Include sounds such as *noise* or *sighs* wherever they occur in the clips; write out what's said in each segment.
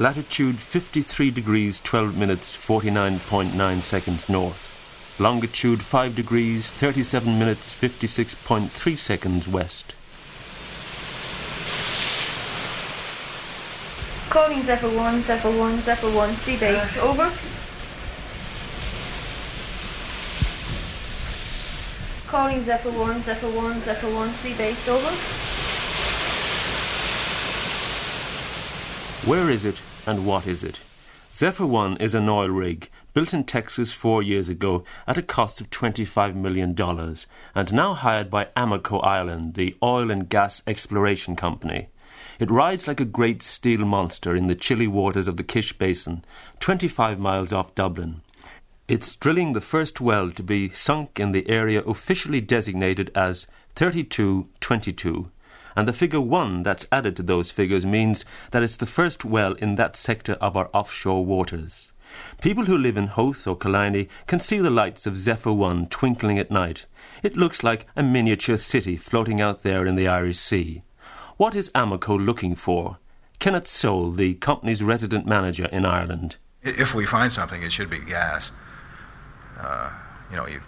Latitude 53 degrees 12 minutes 49.9 seconds north. Longitude 5 degrees 37 minutes 56.3 seconds west. Calling Zephyr 1, Zephyr 1, Zephyr 1, sea base, uh. over. Calling Zephyr 1, Zephyr 1, Zephyr 1, sea base, over. Where is it and what is it? Zephyr 1 is an oil rig built in Texas four years ago at a cost of $25 million and now hired by Amoco Ireland, the oil and gas exploration company. It rides like a great steel monster in the chilly waters of the Kish Basin, 25 miles off Dublin. It's drilling the first well to be sunk in the area officially designated as 3222, and the figure 1 that's added to those figures means that it's the first well in that sector of our offshore waters. People who live in Howth or Killiney can see the lights of Zephyr 1 twinkling at night. It looks like a miniature city floating out there in the Irish Sea. What is Amoco looking for? Kenneth Sole, the company's resident manager in Ireland. If we find something, it should be gas. Uh, you know, you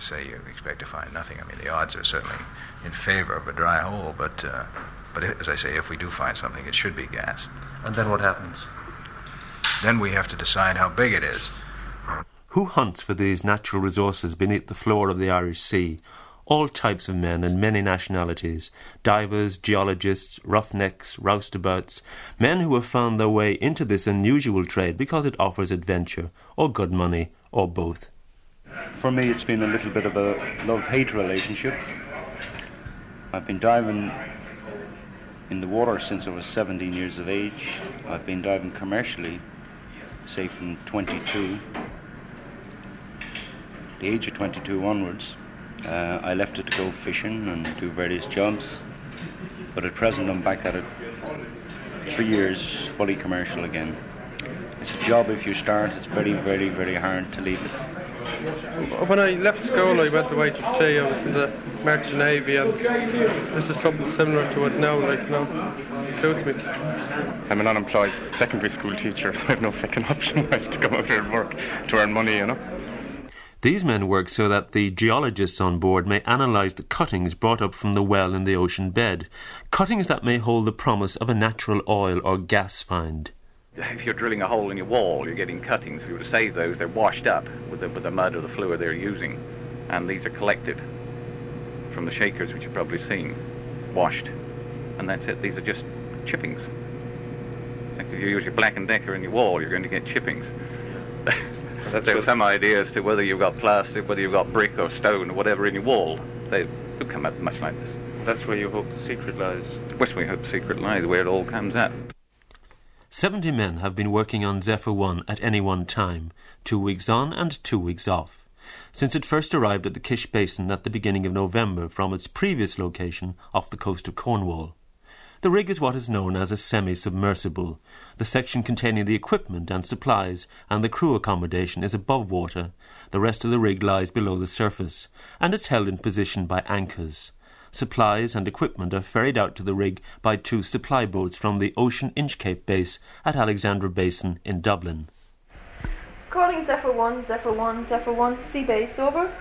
say you expect to find nothing. I mean, the odds are certainly in favor of a dry hole, but, uh, but as I say, if we do find something, it should be gas. And then what happens? Then we have to decide how big it is. Who hunts for these natural resources beneath the floor of the Irish Sea? all types of men and many nationalities divers, geologists, roughnecks, roustabouts, men who have found their way into this unusual trade because it offers adventure, or good money, or both. For me, it's been a little bit of a love hate relationship. I've been diving in the water since I was 17 years of age. I've been diving commercially, say from 22, the age of 22 onwards. Uh, I left it to go fishing and do various jobs, but at present I'm back at it three years fully commercial again. It's a job if you start, it's very, very, very hard to leave it. When I left school, I went away to sea. I was in the Merchant Navy, and this is something similar to it now. Like, you know, suits me. I'm an unemployed secondary school teacher, *laughs* so I have no fucking option *laughs* right to come out here and work to earn money, you know. These men work so that the geologists on board may analyse the cuttings brought up from the well in the ocean bed, cuttings that may hold the promise of a natural oil or gas find if you're drilling a hole in your wall, you're getting cuttings. If you were to save those, they're washed up with the, with the mud or the fluid they're using. And these are collected from the shakers, which you've probably seen, washed. And that's it. These are just chippings. Like if you use your Black & Decker in your wall, you're going to get chippings. That's so some idea as to whether you've got plastic, whether you've got brick or stone or whatever in your wall, they do come up much like this. That's where you hope the secret lies. That's where we hope the secret lies, where it all comes up. 70 men have been working on Zephyr 1 at any one time, two weeks on and two weeks off, since it first arrived at the Kish Basin at the beginning of November from its previous location off the coast of Cornwall. The rig is what is known as a semi submersible. The section containing the equipment and supplies and the crew accommodation is above water. The rest of the rig lies below the surface and is held in position by anchors. Supplies and equipment are ferried out to the rig by two supply boats from the Ocean Inchcape base at Alexandra Basin in Dublin. Calling Zephyr 1, Zephyr 1, Zephyr 1, sea base, over.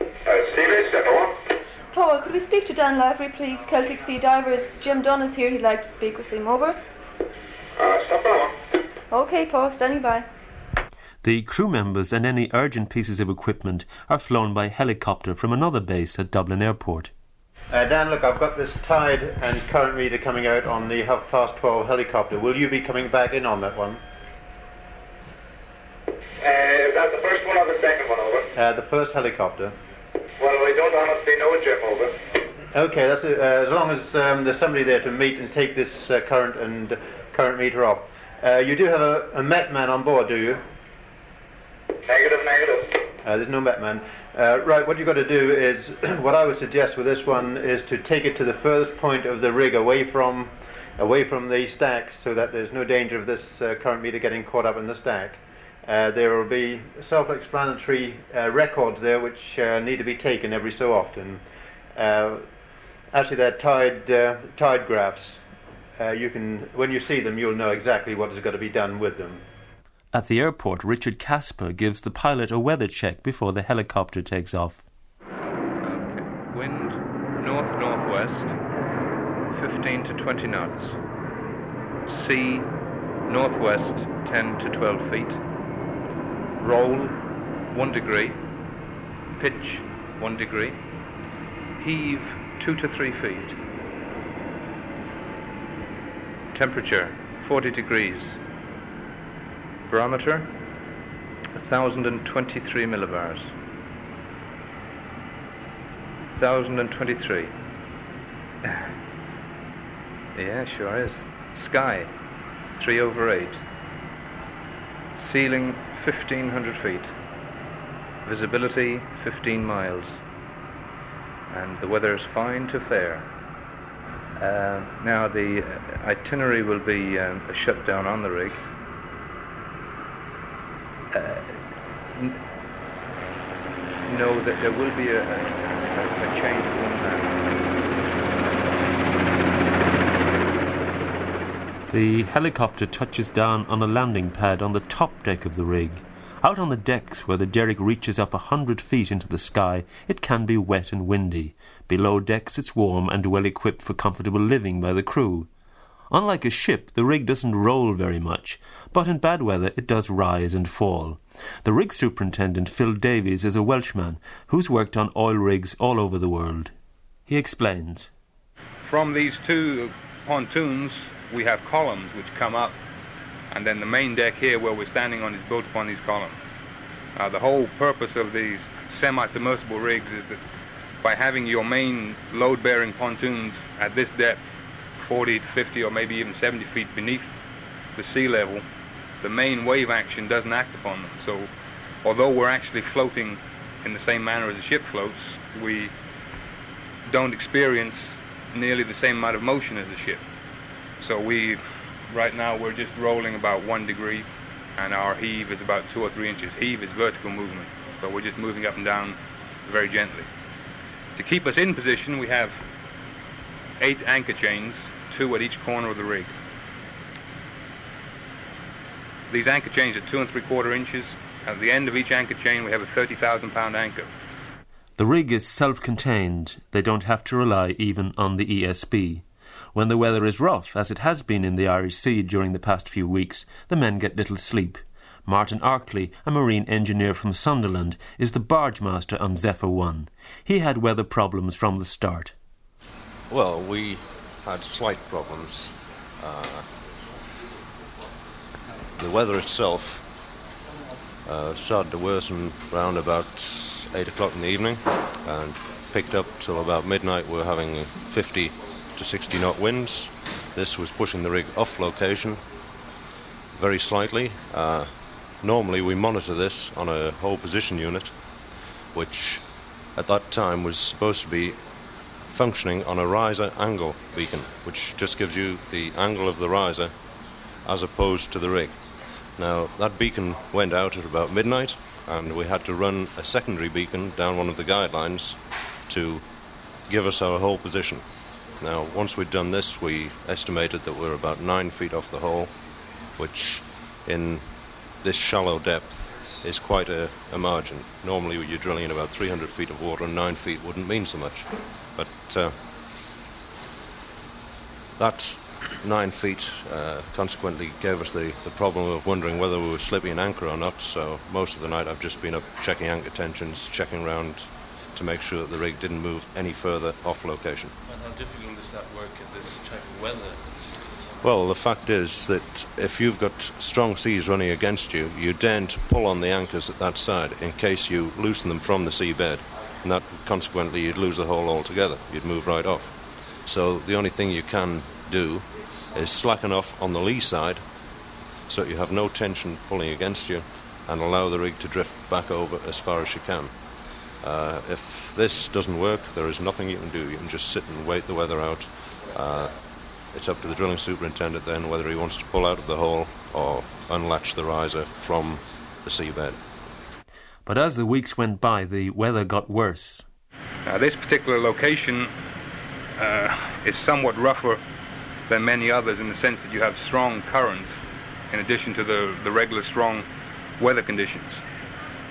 Uh, sea base, Zephyr 1. Paul, could we speak to Dan Lavery, please? Celtic Sea Divers. Jim Dunn is here. He'd like to speak with him. Over. Uh, stop on. Okay, Paul, standing by. The crew members and any urgent pieces of equipment are flown by helicopter from another base at Dublin Airport. Uh, Dan, look, I've got this tide and current meter coming out on the half past 12 helicopter. Will you be coming back in on that one? Uh, is that the first one or the second one, over? Uh, the first helicopter. Well, I don't honestly know, Jim, over. Okay, that's a, uh, as long as um, there's somebody there to meet and take this uh, current and current meter off. Uh, you do have a, a Met man on board, do you? Negative, negative. No Met man. Uh, right, what you've got to do is, *clears throat* what I would suggest with this one is to take it to the furthest point of the rig away from, away from the stack, so that there's no danger of this uh, current meter getting caught up in the stack. Uh, there will be self-explanatory uh, records there which uh, need to be taken every so often. Uh, actually, they're tide, tide graphs. you can, when you see them, you'll know exactly what has got to be done with them. At the airport, Richard Casper gives the pilot a weather check before the helicopter takes off. Wind north northwest, 15 to 20 knots. Sea northwest, 10 to 12 feet. Roll, 1 degree. Pitch, 1 degree. Heave, 2 to 3 feet. Temperature, 40 degrees. Barometer, 1023 millibars. 1023. *sighs* yeah, sure is. Sky, 3 over 8. Ceiling, 1500 feet. Visibility, 15 miles. And the weather is fine to fair. Uh, now, the itinerary will be um, a shutdown on the rig. Uh, n- no, that there will be a, a, a change one man. The helicopter touches down on a landing pad on the top deck of the rig. Out on the decks, where the derrick reaches up a hundred feet into the sky, it can be wet and windy. Below decks, it's warm and well equipped for comfortable living by the crew. Unlike a ship, the rig doesn't roll very much, but in bad weather it does rise and fall. The rig superintendent, Phil Davies, is a Welshman who's worked on oil rigs all over the world. He explains. From these two pontoons, we have columns which come up, and then the main deck here where we're standing on is built upon these columns. Uh, the whole purpose of these semi-submersible rigs is that by having your main load-bearing pontoons at this depth, 40 to 50 or maybe even 70 feet beneath the sea level, the main wave action doesn't act upon them. So although we're actually floating in the same manner as a ship floats, we don't experience nearly the same amount of motion as a ship. So we, right now, we're just rolling about one degree, and our heave is about two or three inches. Heave is vertical movement, so we're just moving up and down very gently. To keep us in position, we have eight anchor chains, two at each corner of the rig. These anchor chains are two and three quarter inches. At the end of each anchor chain, we have a 30,000 pound anchor. The rig is self contained. They don't have to rely even on the ESB. When the weather is rough, as it has been in the Irish Sea during the past few weeks, the men get little sleep. Martin Arkley, a marine engineer from Sunderland, is the barge master on Zephyr 1. He had weather problems from the start. Well, we had slight problems. Uh, the weather itself uh, started to worsen around about 8 o'clock in the evening and picked up till about midnight. We were having 50 to 60 knot winds. This was pushing the rig off location very slightly. Uh, normally, we monitor this on a hole position unit, which at that time was supposed to be functioning on a riser angle beacon, which just gives you the angle of the riser as opposed to the rig. Now, that beacon went out at about midnight, and we had to run a secondary beacon down one of the guidelines to give us our hole position. Now, once we'd done this, we estimated that we were about nine feet off the hole, which in this shallow depth is quite a, a margin. Normally, you're drilling in about 300 feet of water, and nine feet wouldn't mean so much. But uh, that nine feet uh, consequently gave us the, the problem of wondering whether we were slipping an anchor or not. So most of the night I've just been up checking anchor tensions, checking around to make sure that the rig didn't move any further off location. And how difficult is that work at this type of weather? Well, the fact is that if you've got strong seas running against you, you daren't pull on the anchors at that side in case you loosen them from the seabed, and that consequently you'd lose the hole altogether. You'd move right off. So the only thing you can do is slacken off on the lee side so that you have no tension pulling against you and allow the rig to drift back over as far as you can. Uh, if this doesn't work, there is nothing you can do. You can just sit and wait the weather out. Uh, it's up to the drilling superintendent then whether he wants to pull out of the hole or unlatch the riser from the seabed. But as the weeks went by, the weather got worse. Now, this particular location uh, is somewhat rougher than many others in the sense that you have strong currents in addition to the, the regular strong weather conditions.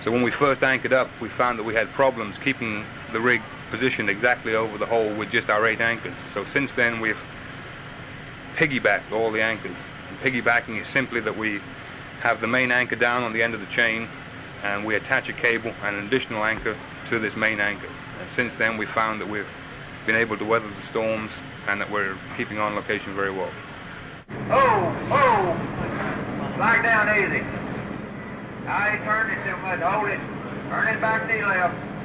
So when we first anchored up, we found that we had problems keeping the rig positioned exactly over the hole with just our eight anchors. So since then, we've piggybacked all the anchors. And piggybacking is simply that we have the main anchor down on the end of the chain and we attach a cable and an additional anchor to this main anchor. And since then, we've found that we've been able to weather the storms and that we're keeping on location very well. Oh, oh! Slack down easy. Now he turned it too much. Hold it. Turn it back to the left.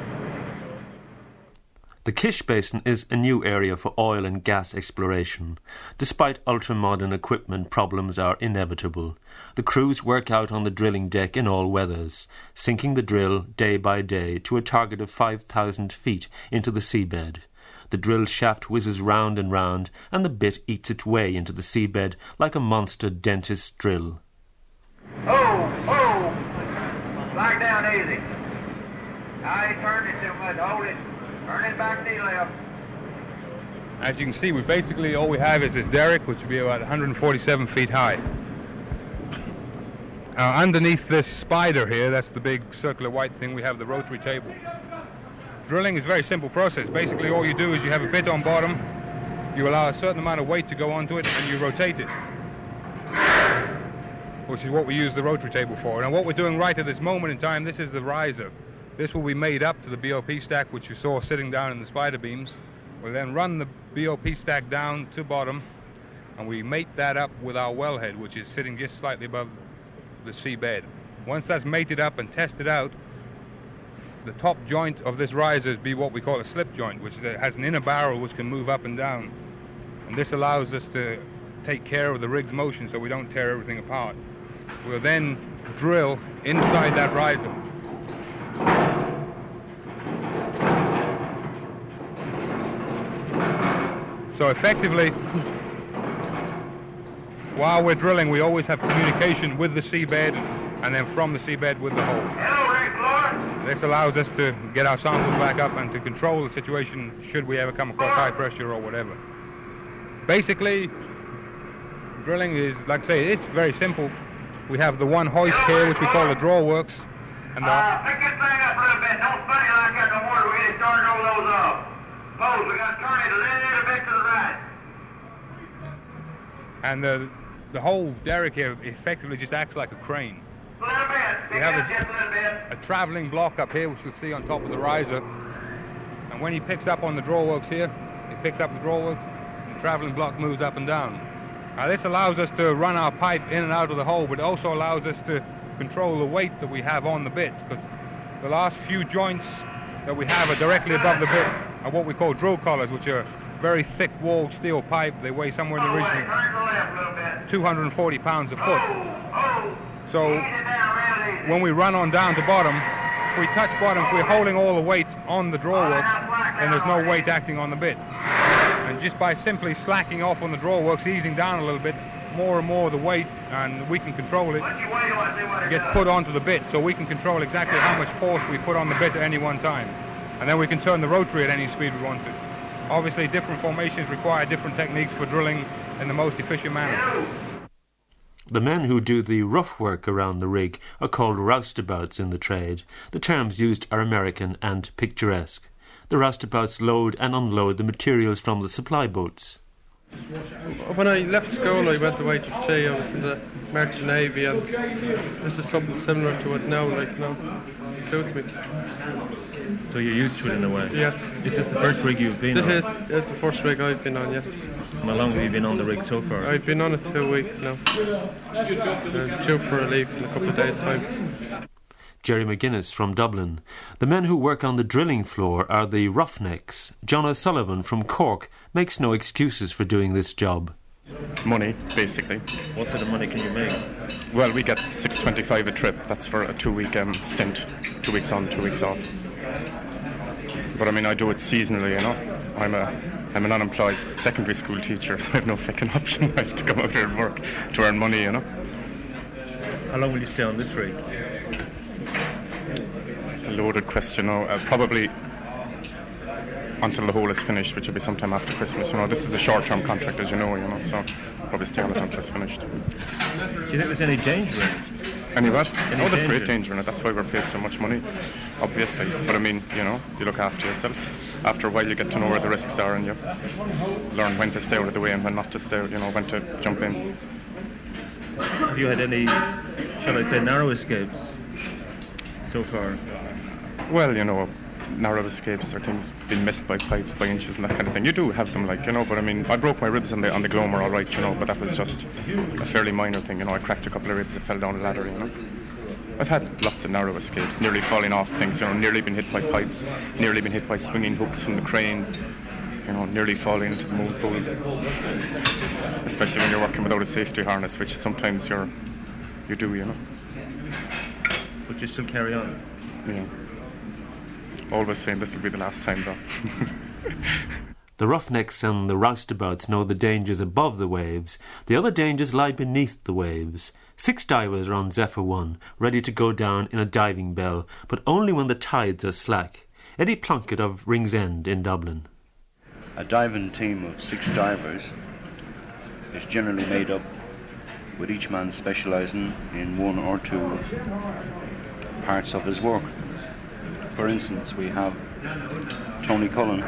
The Kish Basin is a new area for oil and gas exploration. Despite ultra-modern equipment, problems are inevitable. The crews work out on the drilling deck in all weathers, sinking the drill day by day to a target of 5,000 feet into the seabed. The drill shaft whizzes round and round, and the bit eats its way into the seabed like a monster dentist's drill. Oh, oh! Slack down easy. Now he turned it too much. Hold it. Turn it back to the left. As you can see, we basically all we have is this derrick, which would be about 147 feet high. Uh, underneath this spider here, that's the big circular white thing, we have the rotary table. Drilling is a very simple process. Basically, all you do is you have a bit on bottom, you allow a certain amount of weight to go onto it, and you rotate it, which is what we use the rotary table for. Now, what we're doing right at this moment in time, this is the riser. This will be made up to the BOP stack, which you saw sitting down in the spider beams. We'll then run the BOP stack down to bottom, and we mate that up with our wellhead, which is sitting just slightly above the seabed. Once that's mated up and tested out, the top joint of this riser be what we call a slip joint, which has an inner barrel which can move up and down. And this allows us to take care of the rig's motion so we don't tear everything apart. We'll then drill inside that riser. So effectively, while we're drilling, we always have communication with the seabed and then from the seabed with the hole. This allows us to get our samples back up and to control the situation should we ever come across high pressure or whatever. Basically, drilling is, like I say, it's very simple. We have the one hoist here, which we call the draw works, and the, Uh, pick this thing up a little bit. Don't spin it like that no more. We get it started all those off. We got to turn it a little bit to the right. and the, the whole derrick here effectively just acts like a crane. A little bit. We have a- just a little bit. a traveling block up here, which you'll see on top of the riser. And when he picks up on the drawworks here, he picks up the drawworks, and the traveling block moves up and down. Now this allows us to run our pipe in and out of the hole, but it also allows us to control the weight that we have on the bit, because the last few joints that we have are directly above the bit are what we call drill collars, which are very thick walled steel pipe. They weigh somewhere in the region of 240 pounds a foot. So when we run on down to bottom, if we touch bottom, if we're holding all the weight on the drawworks, then there's no weight acting on the bit. And just by simply slacking off on the drawworks, easing down a little bit, more and more the weight, and we can control it, gets put onto the bit, so we can control exactly how much force we put on the bit at any one time. And then we can turn the rotary at any speed we want to. Obviously, different formations require different techniques for drilling in the most efficient manner. The men who do the rough work around the rig are called roustabouts in the trade. The terms used are American and picturesque. The roustabouts load and unload the materials from the supply boats. When I left school, I went away to sea. I was in the Merchant Navy, and this is something similar to it now. Like, now, know, suits me. So you're used to it in a way? Yes. Is this the first rig you've been This on? is the first rig I've been on. Yes. And how long have you been on the rig so far? I've been on it two weeks now. Uh, due for relief in a couple of days' time. Jerry McGuinness from Dublin. The men who work on the drilling floor are the roughnecks. John O'Sullivan from Cork makes no excuses for doing this job. Money, basically. What sort of money can you make? Well, we get 625 a trip. That's for a two-week um, stint. Two weeks on, two weeks off. But I mean, I do it seasonally, you know. I'm a I'm an unemployed secondary school teacher, *laughs* so I have no fucking option *laughs* I have to come out here and work to earn money, you know. How long will you stay on this rig? It's a loaded question. Oh, uh, probably until the hole is finished, which will be sometime after Christmas. You know, this is a short-term contract, as you know. You know, so probably stay on it until it's finished. Do you think there's any danger in it? Any? Any oh, there's danger? great danger in it. That's why we're paid so much money, obviously. But I mean, you know, you look after yourself. After a while, you get to know where the risks are, and you learn when to stay out of the way and when not to stay. You know, when to jump in. Have you had any, shall I say, narrow escapes so far? Well, you know, narrow escapes or things being missed by pipes by inches and that kind of thing. You do have them, like you know. But I mean, I broke my ribs on the on the Glomar, all right, you know. But that was just a fairly minor thing, you know. I cracked a couple of ribs. I fell down a ladder, you know. I've had lots of narrow escapes, nearly falling off things, you know, nearly been hit by pipes, nearly been hit by swinging hooks from the crane, you know, nearly falling into the moon pool. Especially when you're working without a safety harness, which sometimes you're, you do, you know. But you still carry on? Yeah. Always saying this will be the last time, though. *laughs* The roughnecks and the roustabouts know the dangers above the waves. The other dangers lie beneath the waves. Six divers are on Zephyr 1, ready to go down in a diving bell, but only when the tides are slack. Eddie Plunkett of Ringsend in Dublin. A diving team of six divers is generally made up with each man specialising in one or two parts of his work. For instance, we have Tony Cullen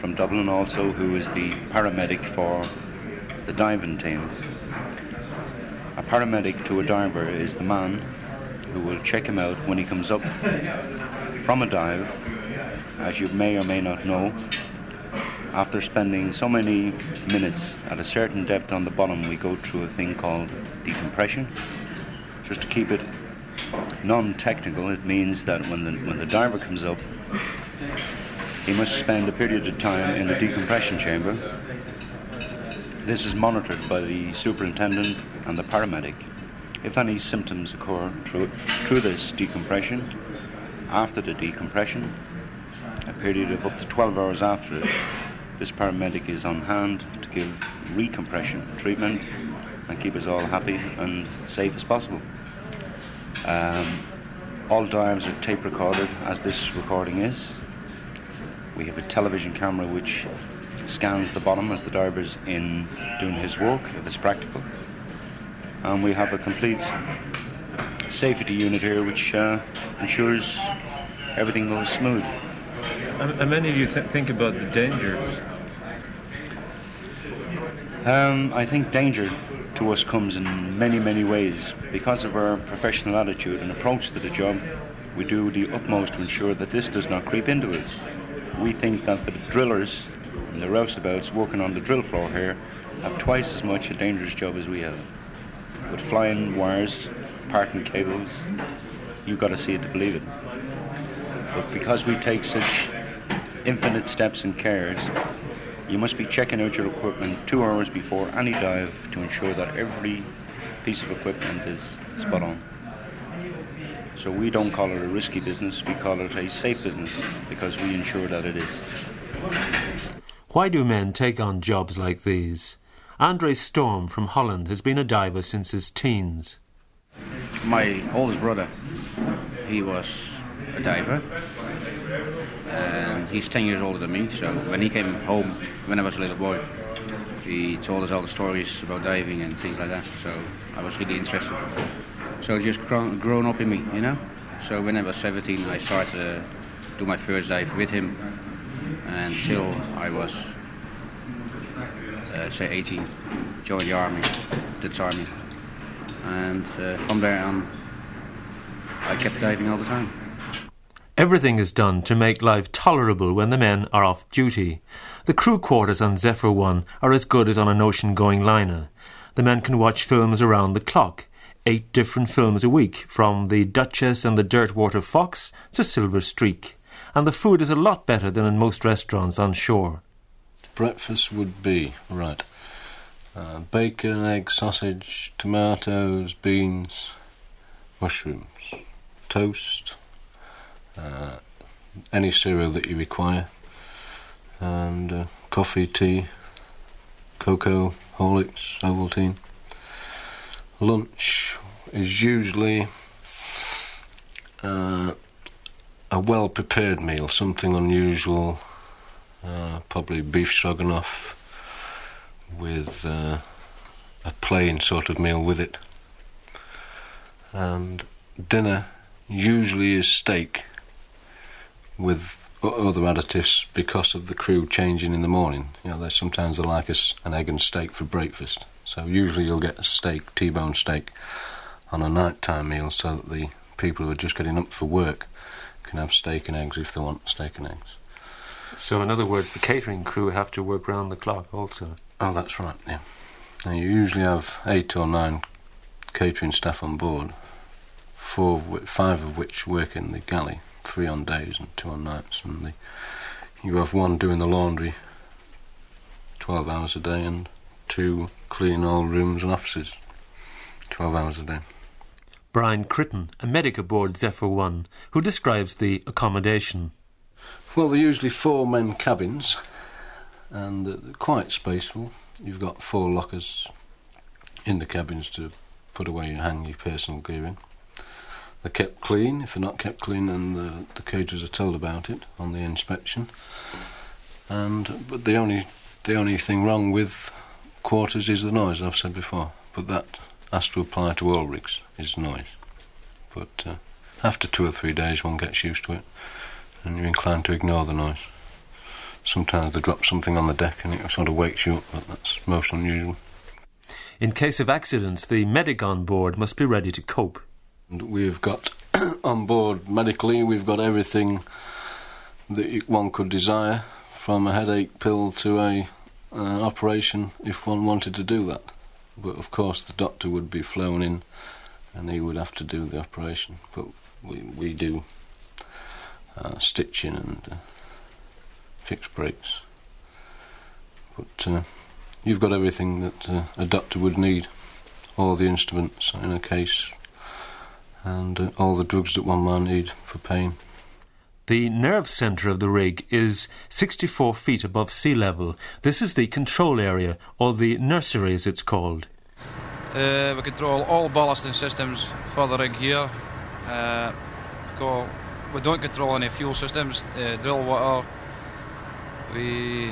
from Dublin also, who is the paramedic for the diving team. A paramedic to a diver is the man who will check him out when he comes up from a dive. As you may or may not know, after spending so many minutes at a certain depth on the bottom, we go through a thing called decompression. Just to keep it non-technical, it means that when the when the diver comes up, he must spend a period of time in the decompression chamber. This is monitored by the superintendent and the paramedic. If any symptoms occur through, through this decompression, after the decompression, a period of up to 12 hours after it, this paramedic is on hand to give recompression treatment and keep us all happy and safe as possible. Um, all dives are tape recorded, as this recording is. We have a television camera which scans the bottom as the diver's in doing his work, if it's practical. And we have a complete safety unit here which uh, ensures everything goes smooth. And, and many of you th- think about the dangers. Um, I think danger to us comes in many, many ways. Because of our professional attitude and approach to the job, we do the utmost to ensure that this does not creep into us. We think that the drillers and the roustabouts working on the drill floor here have twice as much a dangerous job as we have. With flying wires, parting cables, you've got to see it to believe it. But because we take such infinite steps and cares, you must be checking out your equipment two hours before any dive to ensure that every piece of equipment is spot on. So we don't call it a risky business, we call it a safe business because we ensure that it is. Why do men take on jobs like these? Andre Storm from Holland has been a diver since his teens. My oldest brother, he was a diver, and he's 10 years older than me. So when he came home, when I was a little boy, he told us all the stories about diving and things like that. So I was really interested. So just grown, up in me, you know. So when I was 17, I started to do my first dive with him until I was, uh, say, 18. Joined the army, did army, and uh, from there on, I kept diving all the time. Everything is done to make life tolerable when the men are off duty. The crew quarters on Zephyr 1 are as good as on an ocean going liner. The men can watch films around the clock. Eight different films a week, from The Duchess and the Dirtwater Fox to Silver Streak. And the food is a lot better than in most restaurants on shore. Breakfast would be, right, uh, bacon, egg, sausage, tomatoes, beans, mushrooms, toast, uh, any cereal that you require, and uh, coffee, tea, cocoa, Horlicks, Ovaltine. Lunch is usually uh, a well prepared meal, something unusual uh, probably beef stroganoff with uh, a plain sort of meal with it. And dinner usually is steak with other additives because of the crew changing in the morning. You know, sometimes they like us an egg and steak for breakfast. So usually you'll get a steak, T-bone steak, on a nighttime meal so that the people who are just getting up for work can have steak and eggs if they want steak and eggs. So, in other words, the catering crew have to work round the clock also. Oh, that's right, yeah. Now, you usually have eight or nine catering staff on board, four of whi- five of which work in the galley, three on days and two on nights. And the, you have one doing the laundry 12 hours a day and two cleaning all rooms and offices 12 hours a day. Brian Critton, a medic aboard Zephyr 1, who describes the accommodation. Well, they're usually four men cabins, and uh, they're quite spaceful. You've got four lockers in the cabins to put away and hang your personal gear in. They're kept clean. If they're not kept clean, then the, the caterers are told about it on the inspection. And but the only the only thing wrong with quarters is the noise. I've said before, but that has to apply to all rigs. Is noise. But uh, after two or three days, one gets used to it and you're inclined to ignore the noise. Sometimes they drop something on the deck and it sort of wakes you up, but that's most unusual. In case of accidents, the medic on board must be ready to cope. We've got *coughs* on board medically, we've got everything that one could desire, from a headache pill to a uh, operation, if one wanted to do that. But of course, the doctor would be flown in, and he would have to do the operation. But we we do uh, stitching and uh, fix breaks. But uh, you've got everything that uh, a doctor would need, all the instruments in a case, and uh, all the drugs that one might need for pain. The nerve centre of the rig is 64 feet above sea level. This is the control area, or the nursery as it's called. Uh, we control all ballasting systems for the rig here. Uh, we don't control any fuel systems, uh, drill water. We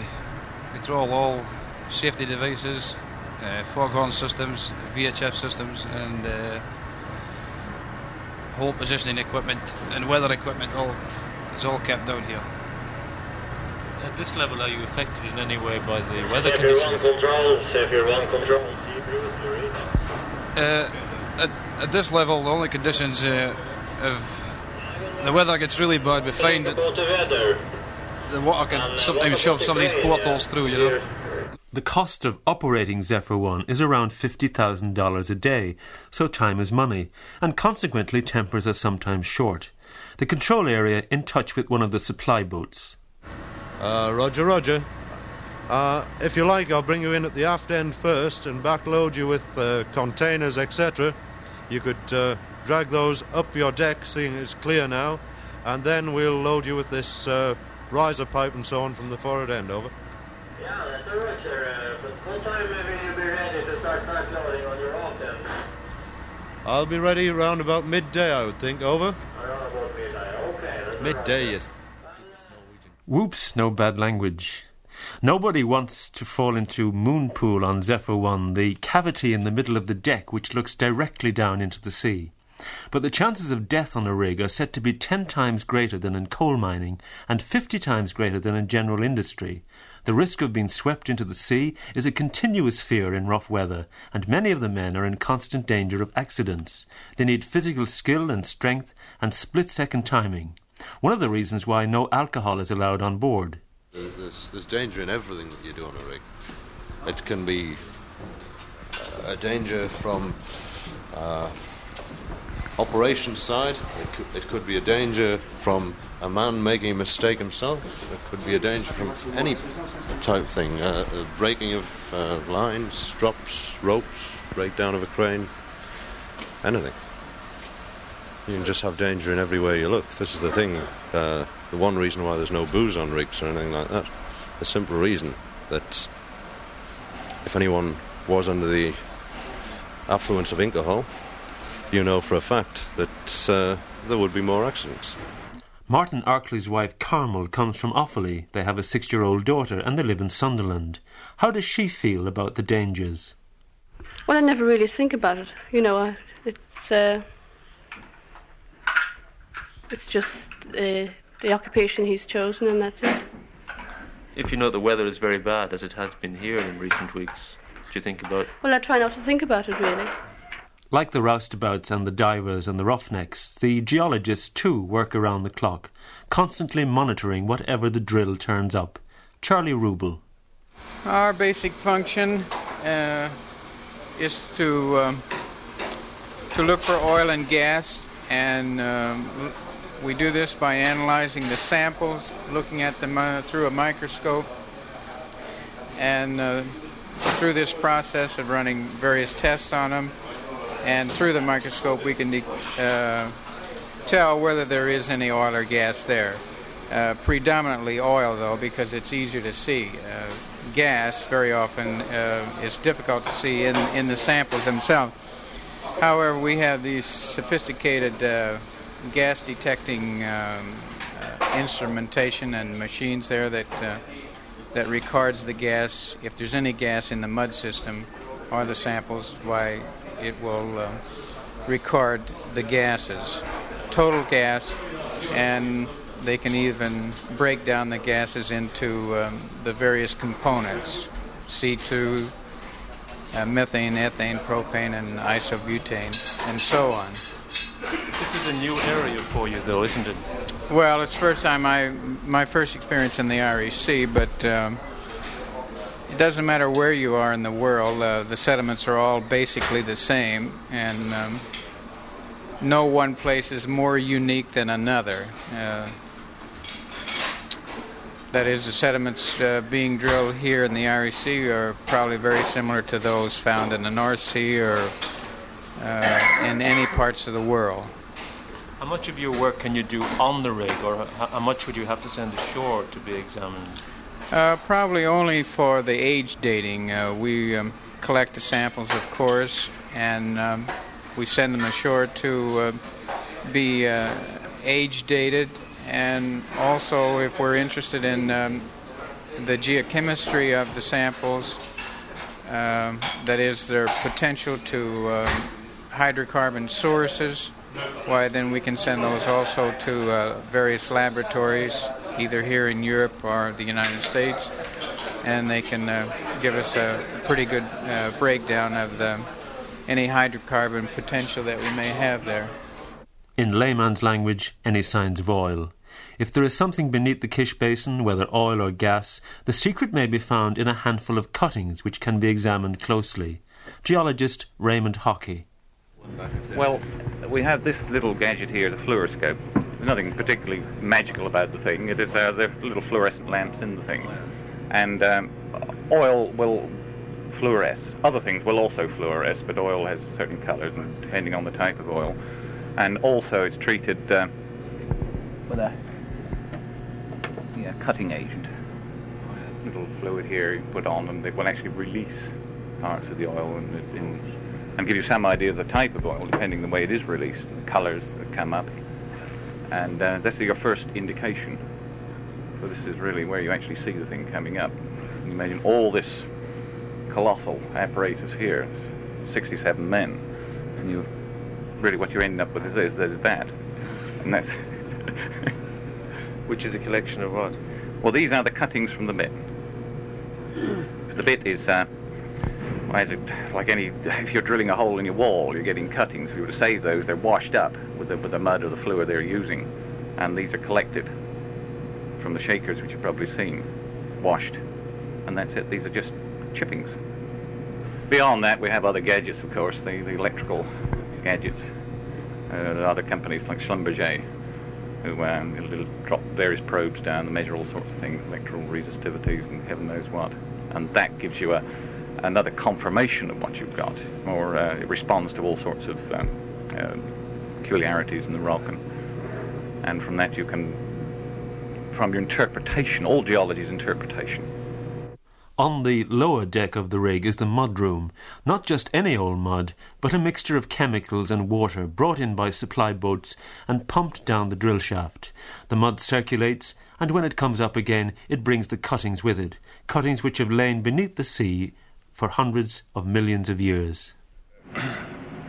control all safety devices, uh, foghorn systems, VHF systems, and uh, hole positioning equipment and weather equipment. All it's all kept down here. At this level, are you affected in any way by the weather If you're control, if you're on control. Uh, at, at this level, the only conditions uh, of the weather gets really bad, we find that the water can sometimes shove some of these portholes through, you know. The cost of operating Zephyr 1 is around $50,000 a day, so time is money, and consequently tempers are sometimes short. The control area in touch with one of the supply boats. Uh, roger, roger. Uh, if you like, I'll bring you in at the aft end first and backload you with uh, containers, etc. You could uh, drag those up your deck, seeing it's clear now, and then we'll load you with this uh, riser pipe and so on from the forward end. Over. Yeah, that's all right, sir. Uh, what time will you be ready to start backloading on your off then? I'll be ready around about midday, I would think. Over. Around about midnight. Okay. that's all right. Midday, yes. Whoops, no bad language. Nobody wants to fall into Moonpool on Zephyr 1, the cavity in the middle of the deck which looks directly down into the sea. But the chances of death on a rig are said to be ten times greater than in coal mining and fifty times greater than in general industry. The risk of being swept into the sea is a continuous fear in rough weather, and many of the men are in constant danger of accidents. They need physical skill and strength and split second timing. One of the reasons why no alcohol is allowed on board. There's, there's danger in everything that you do on a rig. It can be uh, a danger from uh, operations side. It could, it could be a danger from a man making a mistake himself. It could be a danger from any type thing. Uh, breaking of uh, lines, drops ropes, breakdown of a crane, anything. You can just have danger in every way you look. This is the thing. Uh, the one reason why there's no booze on rigs or anything like that. The simple reason that if anyone was under the affluence of alcohol, you know for a fact that uh, there would be more accidents. Martin Arkley's wife Carmel comes from Offaly. They have a six year old daughter and they live in Sunderland. How does she feel about the dangers? Well, I never really think about it. You know, I- it's uh, it's just uh, the occupation he's chosen, and that's it. If you know the weather is very bad, as it has been here in recent weeks, do you think about Well, I try not to think about it really. Like the roustabouts and the divers and the roughnecks, the geologists too work around the clock, constantly monitoring whatever the drill turns up. Charlie Rubel. Our basic function uh, is to um, to look for oil and gas, and um, we do this by analyzing the samples, looking at them uh, through a microscope, and uh, through this process of running various tests on them, and through the microscope we can uh, tell whether there is any oil or gas there. Uh, predominantly oil, though, because it's easier to see. Uh, gas very often uh, is difficult to see in, in the samples themselves. However, we have these sophisticated uh, gas detecting um, uh, instrumentation and machines there that that records the gas. If there's any gas in the mud system or the samples, why it will uh, record the gases, total gas, and they can even break down the gases into um, the various components C2, uh, methane, ethane, propane, and isobutane, and so on. This is a new area for you, though, isn't it? Well, it's first time I my first experience in the REC, but um, it doesn't matter where you are in the world. Uh, the sediments are all basically the same, and um, no one place is more unique than another. Uh, that is, the sediments uh, being drilled here in the REC are probably very similar to those found in the North Sea or uh, in any parts of the world. How much of your work can you do on the rig, or how much would you have to send ashore to be examined? Uh, probably only for the age dating. Uh, we um, collect the samples, of course, and um, we send them ashore to uh, be uh, age dated. And also, if we're interested in um, the geochemistry of the samples, um, that is, their potential to um, hydrocarbon sources, why then we can send those also to uh, various laboratories, either here in Europe or the United States, and they can uh, give us a pretty good uh, breakdown of the, any hydrocarbon potential that we may have there. In layman's language, any signs of oil. If there is something beneath the Kish Basin, whether oil or gas, the secret may be found in a handful of cuttings which can be examined closely. Geologist Raymond Hockey. Well, we have this little gadget here, the fluoroscope. There's nothing particularly magical about the thing. It is uh, the little fluorescent lamps in the thing, and um, oil will fluoresce. Other things will also fluoresce, but oil has certain colours, and depending on the type of oil, and also it's treated uh, with a yeah, cutting agent. Little fluid here you put on, and it will actually release parts of the oil and, in, and give you some idea of the type of oil, depending on the way it is released, the colours that come up. And uh, that's your first indication. So this is really where you actually see the thing coming up. You imagine all this colossal apparatus here, 67 men, and you really what you're ending up with is this, there's that, and that's *laughs* Which is a collection of what? well, these are the cuttings from the bit. The bit is, uh, why is it like any? If you're drilling a hole in your wall, you're getting cuttings. If you were to save those, they're washed up with the, with the mud or the fluid they're using, and these are collected from the shakers, which you've probably seen, washed, and that's it. These are just chippings. Beyond that, we have other gadgets, of course, the, the electrical gadgets. Uh, other companies like Schlumberger, who um, drop various probes down and measure all sorts of things, electrical resistivities and heaven knows what. And that gives you a, another confirmation of what you've got. More, uh, it responds to all sorts of um, uh, peculiarities in the rock. And, and from that you can, from your interpretation, all geology is interpretation. On the lower deck of the rig is the mud room. Not just any old mud, but a mixture of chemicals and water brought in by supply boats and pumped down the drill shaft. The mud circulates, and when it comes up again, it brings the cuttings with it, cuttings which have lain beneath the sea for hundreds of millions of years.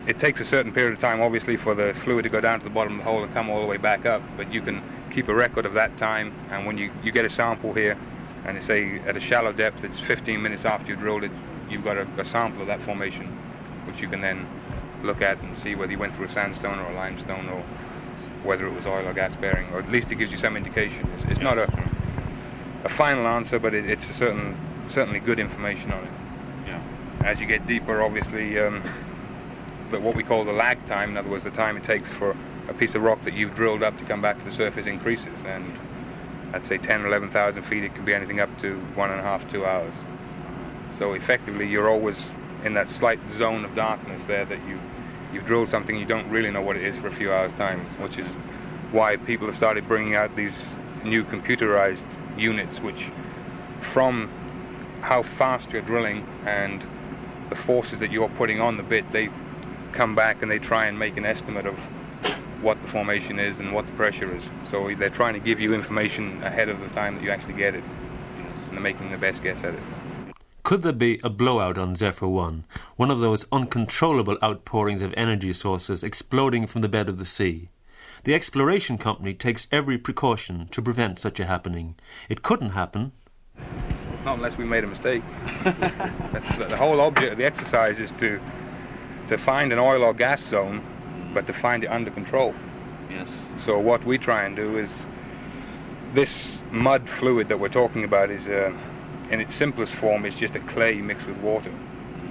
It takes a certain period of time, obviously, for the fluid to go down to the bottom of the hole and come all the way back up, but you can keep a record of that time, and when you, you get a sample here, and say at a shallow depth, it's 15 minutes after you drilled it, you've got a, a sample of that formation, which you can then look at and see whether you went through a sandstone or a limestone or whether it was oil or gas bearing, or at least it gives you some indication. It's, it's not a, a final answer, but it, it's a certain, certainly good information on it. As you get deeper, obviously, um, but what we call the lag time, in other words, the time it takes for a piece of rock that you've drilled up to come back to the surface increases. And I'd say 10 or 11,000 feet, it can be anything up to one and a half, two hours. So effectively, you're always in that slight zone of darkness there that you you've drilled something you don't really know what it is for a few hours' time, which is why people have started bringing out these new computerized units, which from how fast you're drilling and the forces that you're putting on the bit, they come back and they try and make an estimate of what the formation is and what the pressure is. So they're trying to give you information ahead of the time that you actually get it, and they're making the best guess at it. Could there be a blowout on Zephyr 1, one of those uncontrollable outpourings of energy sources exploding from the bed of the sea? The exploration company takes every precaution to prevent such a happening. It couldn't happen. Not unless we made a mistake. The, whole object of the exercise is to to find an oil or gas zone, but to find it under control. Yes. So what we try and do is this mud fluid that we're talking about is, uh, in its simplest form, is just a clay mixed with water.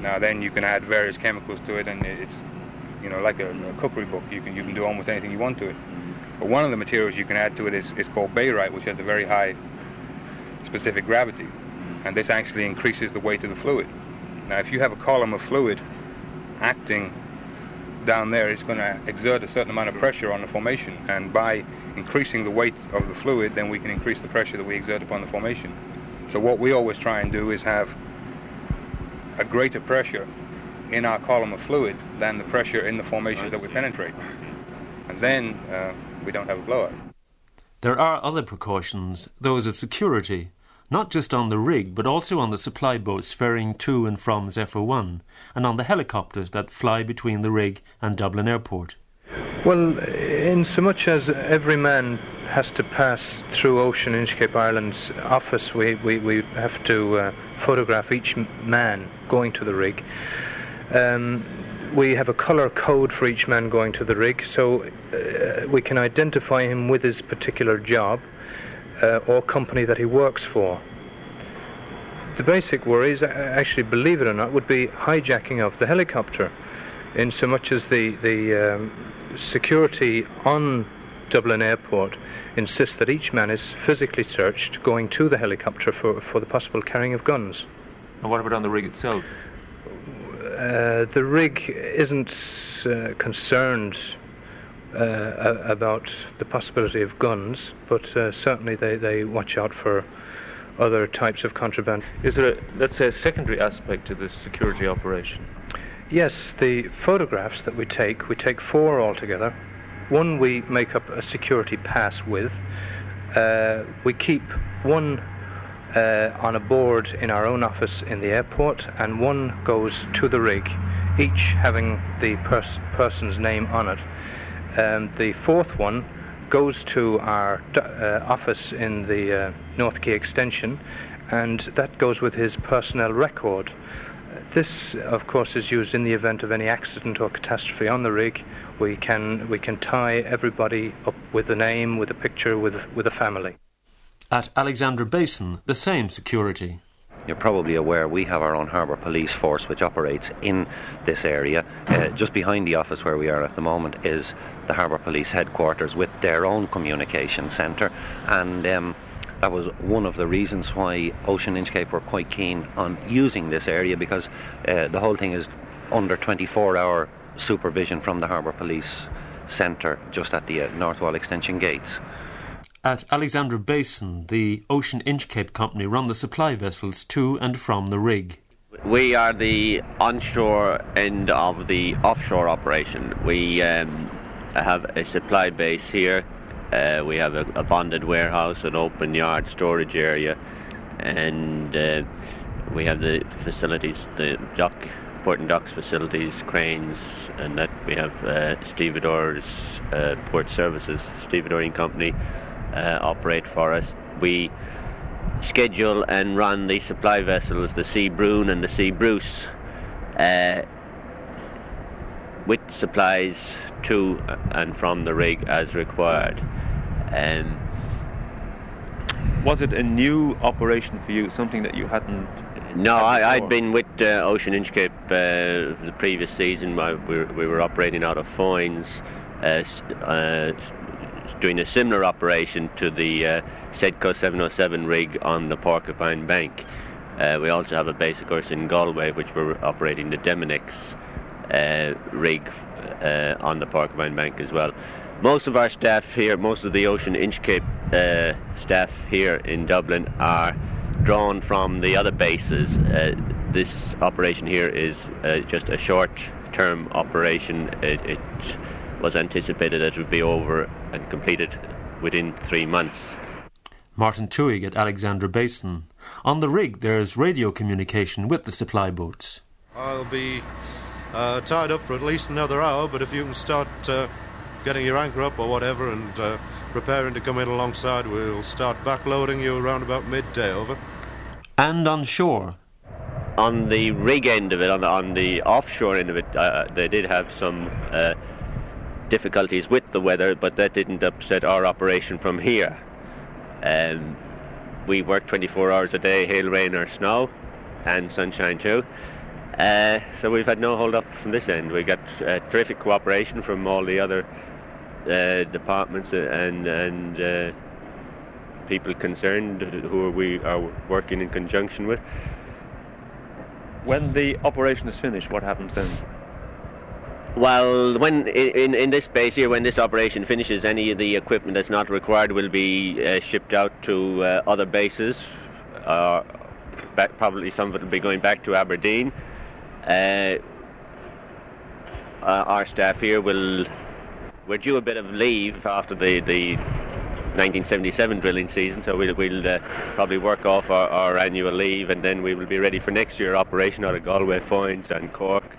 Now then you can add various chemicals to it, and it's you know like a, a cookery book. You can you can do almost anything you want to it. But one of the materials you can add to it is, is called barite, which has a very high specific gravity, and this actually increases the weight of the fluid. Now if you have a column of fluid acting down there, it's going to exert a certain amount of pressure on the formation, and by increasing the weight of the fluid, then we can increase the pressure that we exert upon the formation. So what we always try and do is have a greater pressure in our column of fluid than the pressure in the formations that we penetrate, and then uh, we don't have a blowout. There are other precautions, those of security, not just on the rig, but also on the supply boats ferrying to and from Zephyr 1, and on the helicopters that fly between the rig and Dublin Airport. Well, in so much as every man has to pass through Ocean Inchcape Ireland's office, we, we, we have to uh, photograph each man going to the rig. Um, we have a colour code for each man going to the rig, so uh, we can identify him with his particular job uh, or company that he works for. The basic worries, actually, believe it or not, would be hijacking of the helicopter, in so much as the the um, security on Dublin Airport insists that each man is physically searched going to the helicopter for, for the possible carrying of guns. And what about on the rig itself? Uh, the rig isn't uh, concerned uh, about the possibility of guns, but uh, certainly they, they watch out for other types of contraband. Is there, a, let's say, a secondary aspect to this security operation? Yes, the photographs that we take, we take four altogether. One we make up a security pass with. Uh, we keep one uh, on a board in our own office in the airport, and one goes to the rig, each having the pers- person's name on it. Um, the fourth one goes to our uh, office in the uh, North Quay extension, and that goes with his personnel record. This, of course, is used in the event of any accident or catastrophe on the rig. We can we can tie everybody up with a name, with a picture, with with a family. At Alexandra Basin, the same security. You're probably aware we have our own harbour police force which operates in this area. Uh, just behind the office where we are at the moment is the harbour police headquarters with their own communication centre, and um, that was one of the reasons why Ocean Inchcape were quite keen on using this area because uh, the whole thing is under 24 hour supervision from the harbour police centre just at the uh, North Wall Extension gates. At Alexandra Basin, the Ocean Inchcape Company run the supply vessels to and from the rig. We are the onshore end of the offshore operation. We um, have a supply base here. Uh, we have a, a, bonded warehouse, an open yard storage area, and uh, we have the facilities, the dock, port and docks facilities, cranes, and that we have uh, stevedores, uh, port services, stevedoring company uh, operate for us. We schedule and run the supply vessels, the Sea Brune and the Sea Bruce, uh, with supplies to and from the rig as required. Um, was it a new operation for you, something that you hadn't? No, I, had been with uh, Ocean Inchcape uh, the previous season. We, we, were operating out of Foynes, uh, uh doing a similar operation to the uh, Sedco 707 rig on the Porcupine Bank. Uh, we also have a base, of course, in Galway, which we're operating the Deminex uh, rig uh, on the Porcupine Bank as well. Most of our staff here, most of the Ocean Inchcape uh, staff here in Dublin are drawn from the other bases. Uh, this operation here is just a short term operation. It, it was anticipated that it would be over and completed within three months. Martin Tuig at Alexandra Basin. On the rig, there's radio communication with the supply boats. I'll be uh, tied up for at least another hour, but if you can start uh, getting your anchor up or whatever and uh, preparing to come in alongside, we'll start backloading you around about midday, over. And on shore? On the rig end of it, on the, on the offshore end of it, uh, they did have some uh, difficulties with the weather, but that didn't upset our operation from here. Um, we work 24 hours a day, hail, rain, or snow, and sunshine too. Uh, so we've had no hold up from this end. We got uh, terrific cooperation from all the other uh, departments and and uh, people concerned who we are working in conjunction with. When the operation is finished, what happens then? Well, when in, in this base here, when this operation finishes, any of the equipment that's not required will be uh, shipped out to uh, other bases. Uh, back, probably some of it will be going back to Aberdeen. Uh, uh, our staff here will we're due a bit of leave after the, the 1977 drilling season, so we'll, we'll uh, probably work off our, our annual leave and then we will be ready for next year operation out of Galway, Foynes, and Cork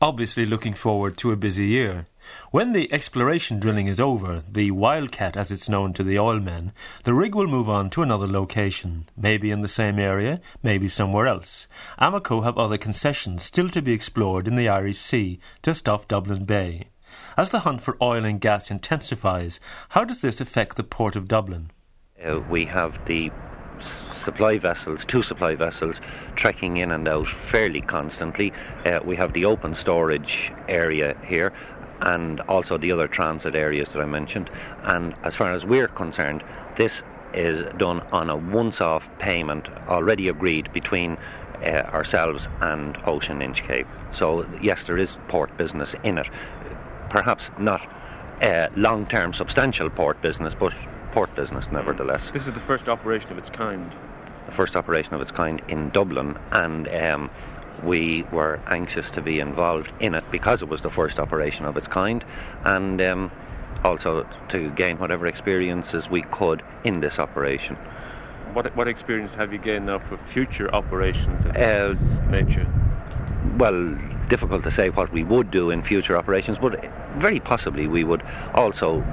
obviously looking forward to a busy year. When the exploration drilling is over, the Wildcat as it's known to the oilmen, the rig will move on to another location, maybe in the same area, maybe somewhere else. Amoco have other concessions still to be explored in the Irish Sea, just off Dublin Bay. As the hunt for oil and gas intensifies, how does this affect the port of Dublin? Uh, we have the supply vessels, two supply vessels, trekking in and out fairly constantly. Uh, we have the open storage area here and also the other transit areas that I mentioned. And as far as we're concerned, this is done on a once off payment already agreed between uh, ourselves and Ocean Inchcape. So, yes, there is port business in it. Perhaps not uh, long term substantial port business, but port business nevertheless. This is the first operation of its kind the first operation of its kind in Dublin, and um, we were anxious to be involved in it because it was the first operation of its kind, and um, also to gain whatever experiences we could in this operation. What, what experience have you gained now for future operations of uh, nature? Well, difficult to say what we would do in future operations, but very possibly we would also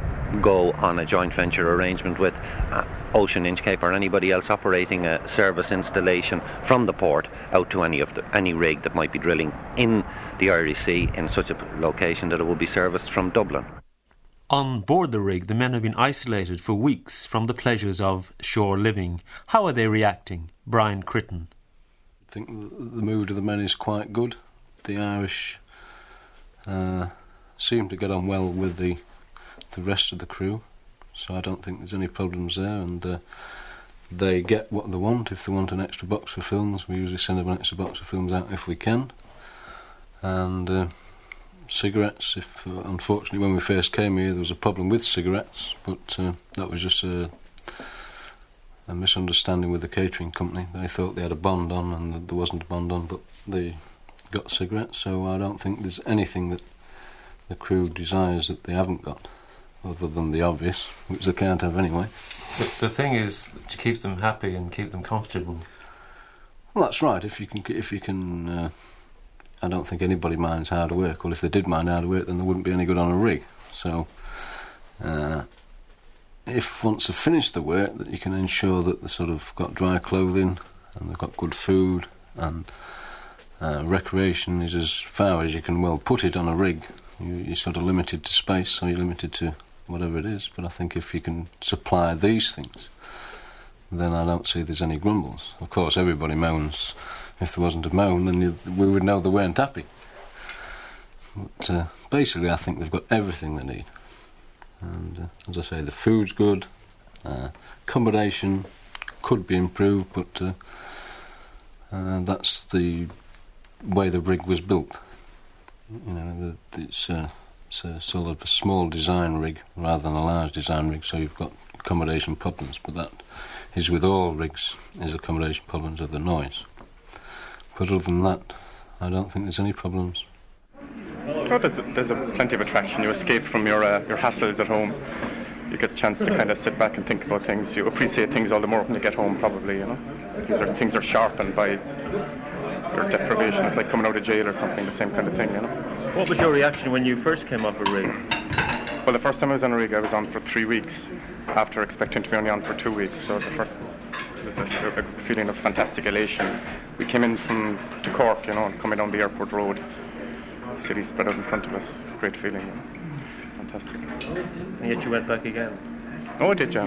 go on a joint venture arrangement with uh, Ocean Inchcape or anybody else operating a service installation from the port out to any of the, any rig that might be drilling in the Irish Sea in such a location that it will be serviced from Dublin. On board the rig, the men have been isolated for weeks from the pleasures of shore living. How are they reacting? Brian Critton. I think the mood of the men is quite good. The Irish uh, seem to get on well with the the rest of the crew, so I don't think there's any problems there. And uh, they get what they want. If they want an extra box of films, we usually send them an extra box of films out if we can. And uh, cigarettes. If uh, unfortunately, when we first came here, there was a problem with cigarettes, but uh, that was just a, a misunderstanding with the catering company. They thought they had a bond on, and there wasn't a bond on, but they got cigarettes. So I don't think there's anything that the crew desires that they haven't got, other than the obvious, which they can't have anyway. The, the thing is to keep them happy and keep them comfortable. Well, that's right. If you can, if you can, uh, I don't think anybody minds hard work. Well, if they did mind hard work, then they wouldn't be any good on a rig. So, uh, if once they've finished the work, that you can ensure that they've sort of got dry clothing and they've got good food and uh, recreation is as far as you can well put it on a rig. You, you're sort of limited to space, so you're limited to whatever it is. But I think if you can supply these things, then I don't see there's any grumbles. Of course, everybody moans. If there wasn't a moan, then you, we would know they weren't happy. But uh, basically, I think they've got everything they need. And uh, as I say, the food's good, uh, accommodation could be improved, but uh, uh, that's the way the rig was built. You know, it's, uh, it's a sort of a small design rig rather than a large design rig, so you've got accommodation problems, but that is with all rigs, is accommodation problems of the noise. But other than that, I don't think there's any problems. Oh, there's, a, there's a plenty of attraction. You escape from your uh, your hassles at home. You get a chance to kind of sit back and think about things. You appreciate things all the more when you get home, probably. You know, things are things are sharpened by your deprivation. It's like coming out of jail or something. The same kind of thing. You know. What was your reaction when you first came off a rig? Well, the first time I was on a rig, I was on for three weeks after expecting to be only on for two weeks. So the first was a, a feeling of fantastic elation. We came in from to Cork, you know, coming down the airport road. The city spread out in front of us. Great feeling. You know. Fantastic. And yet you went back again. Oh, I did, yeah.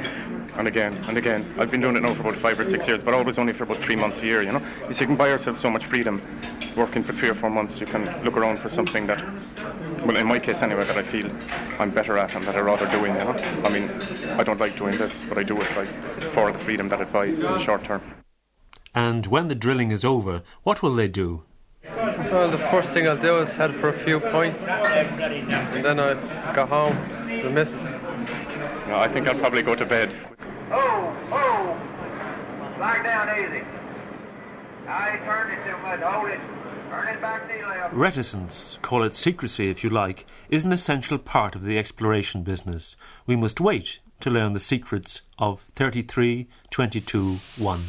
And again, and again. I've been doing it now for about five or six years, but always only for about three months a year, you know. You see, you can buy yourself so much freedom. Working for three or four months, you can look around for something that, well, in my case anyway, that I feel I'm better at and that I rather doing, you know. I mean, I don't like doing this, but I do it like for the freedom that it buys in the short term. And when the drilling is over, what will they do? Well, the first thing I'll do is head for a few points, and then I'll go home to the missus. No, I think I'll probably go to bed. Oh, oh! Back down easy. I turned it too much. Hold it. Turn it back to the left. Reticence, call it secrecy if you like, is an essential part of the exploration business. We must wait to learn the secrets of 33 22 1.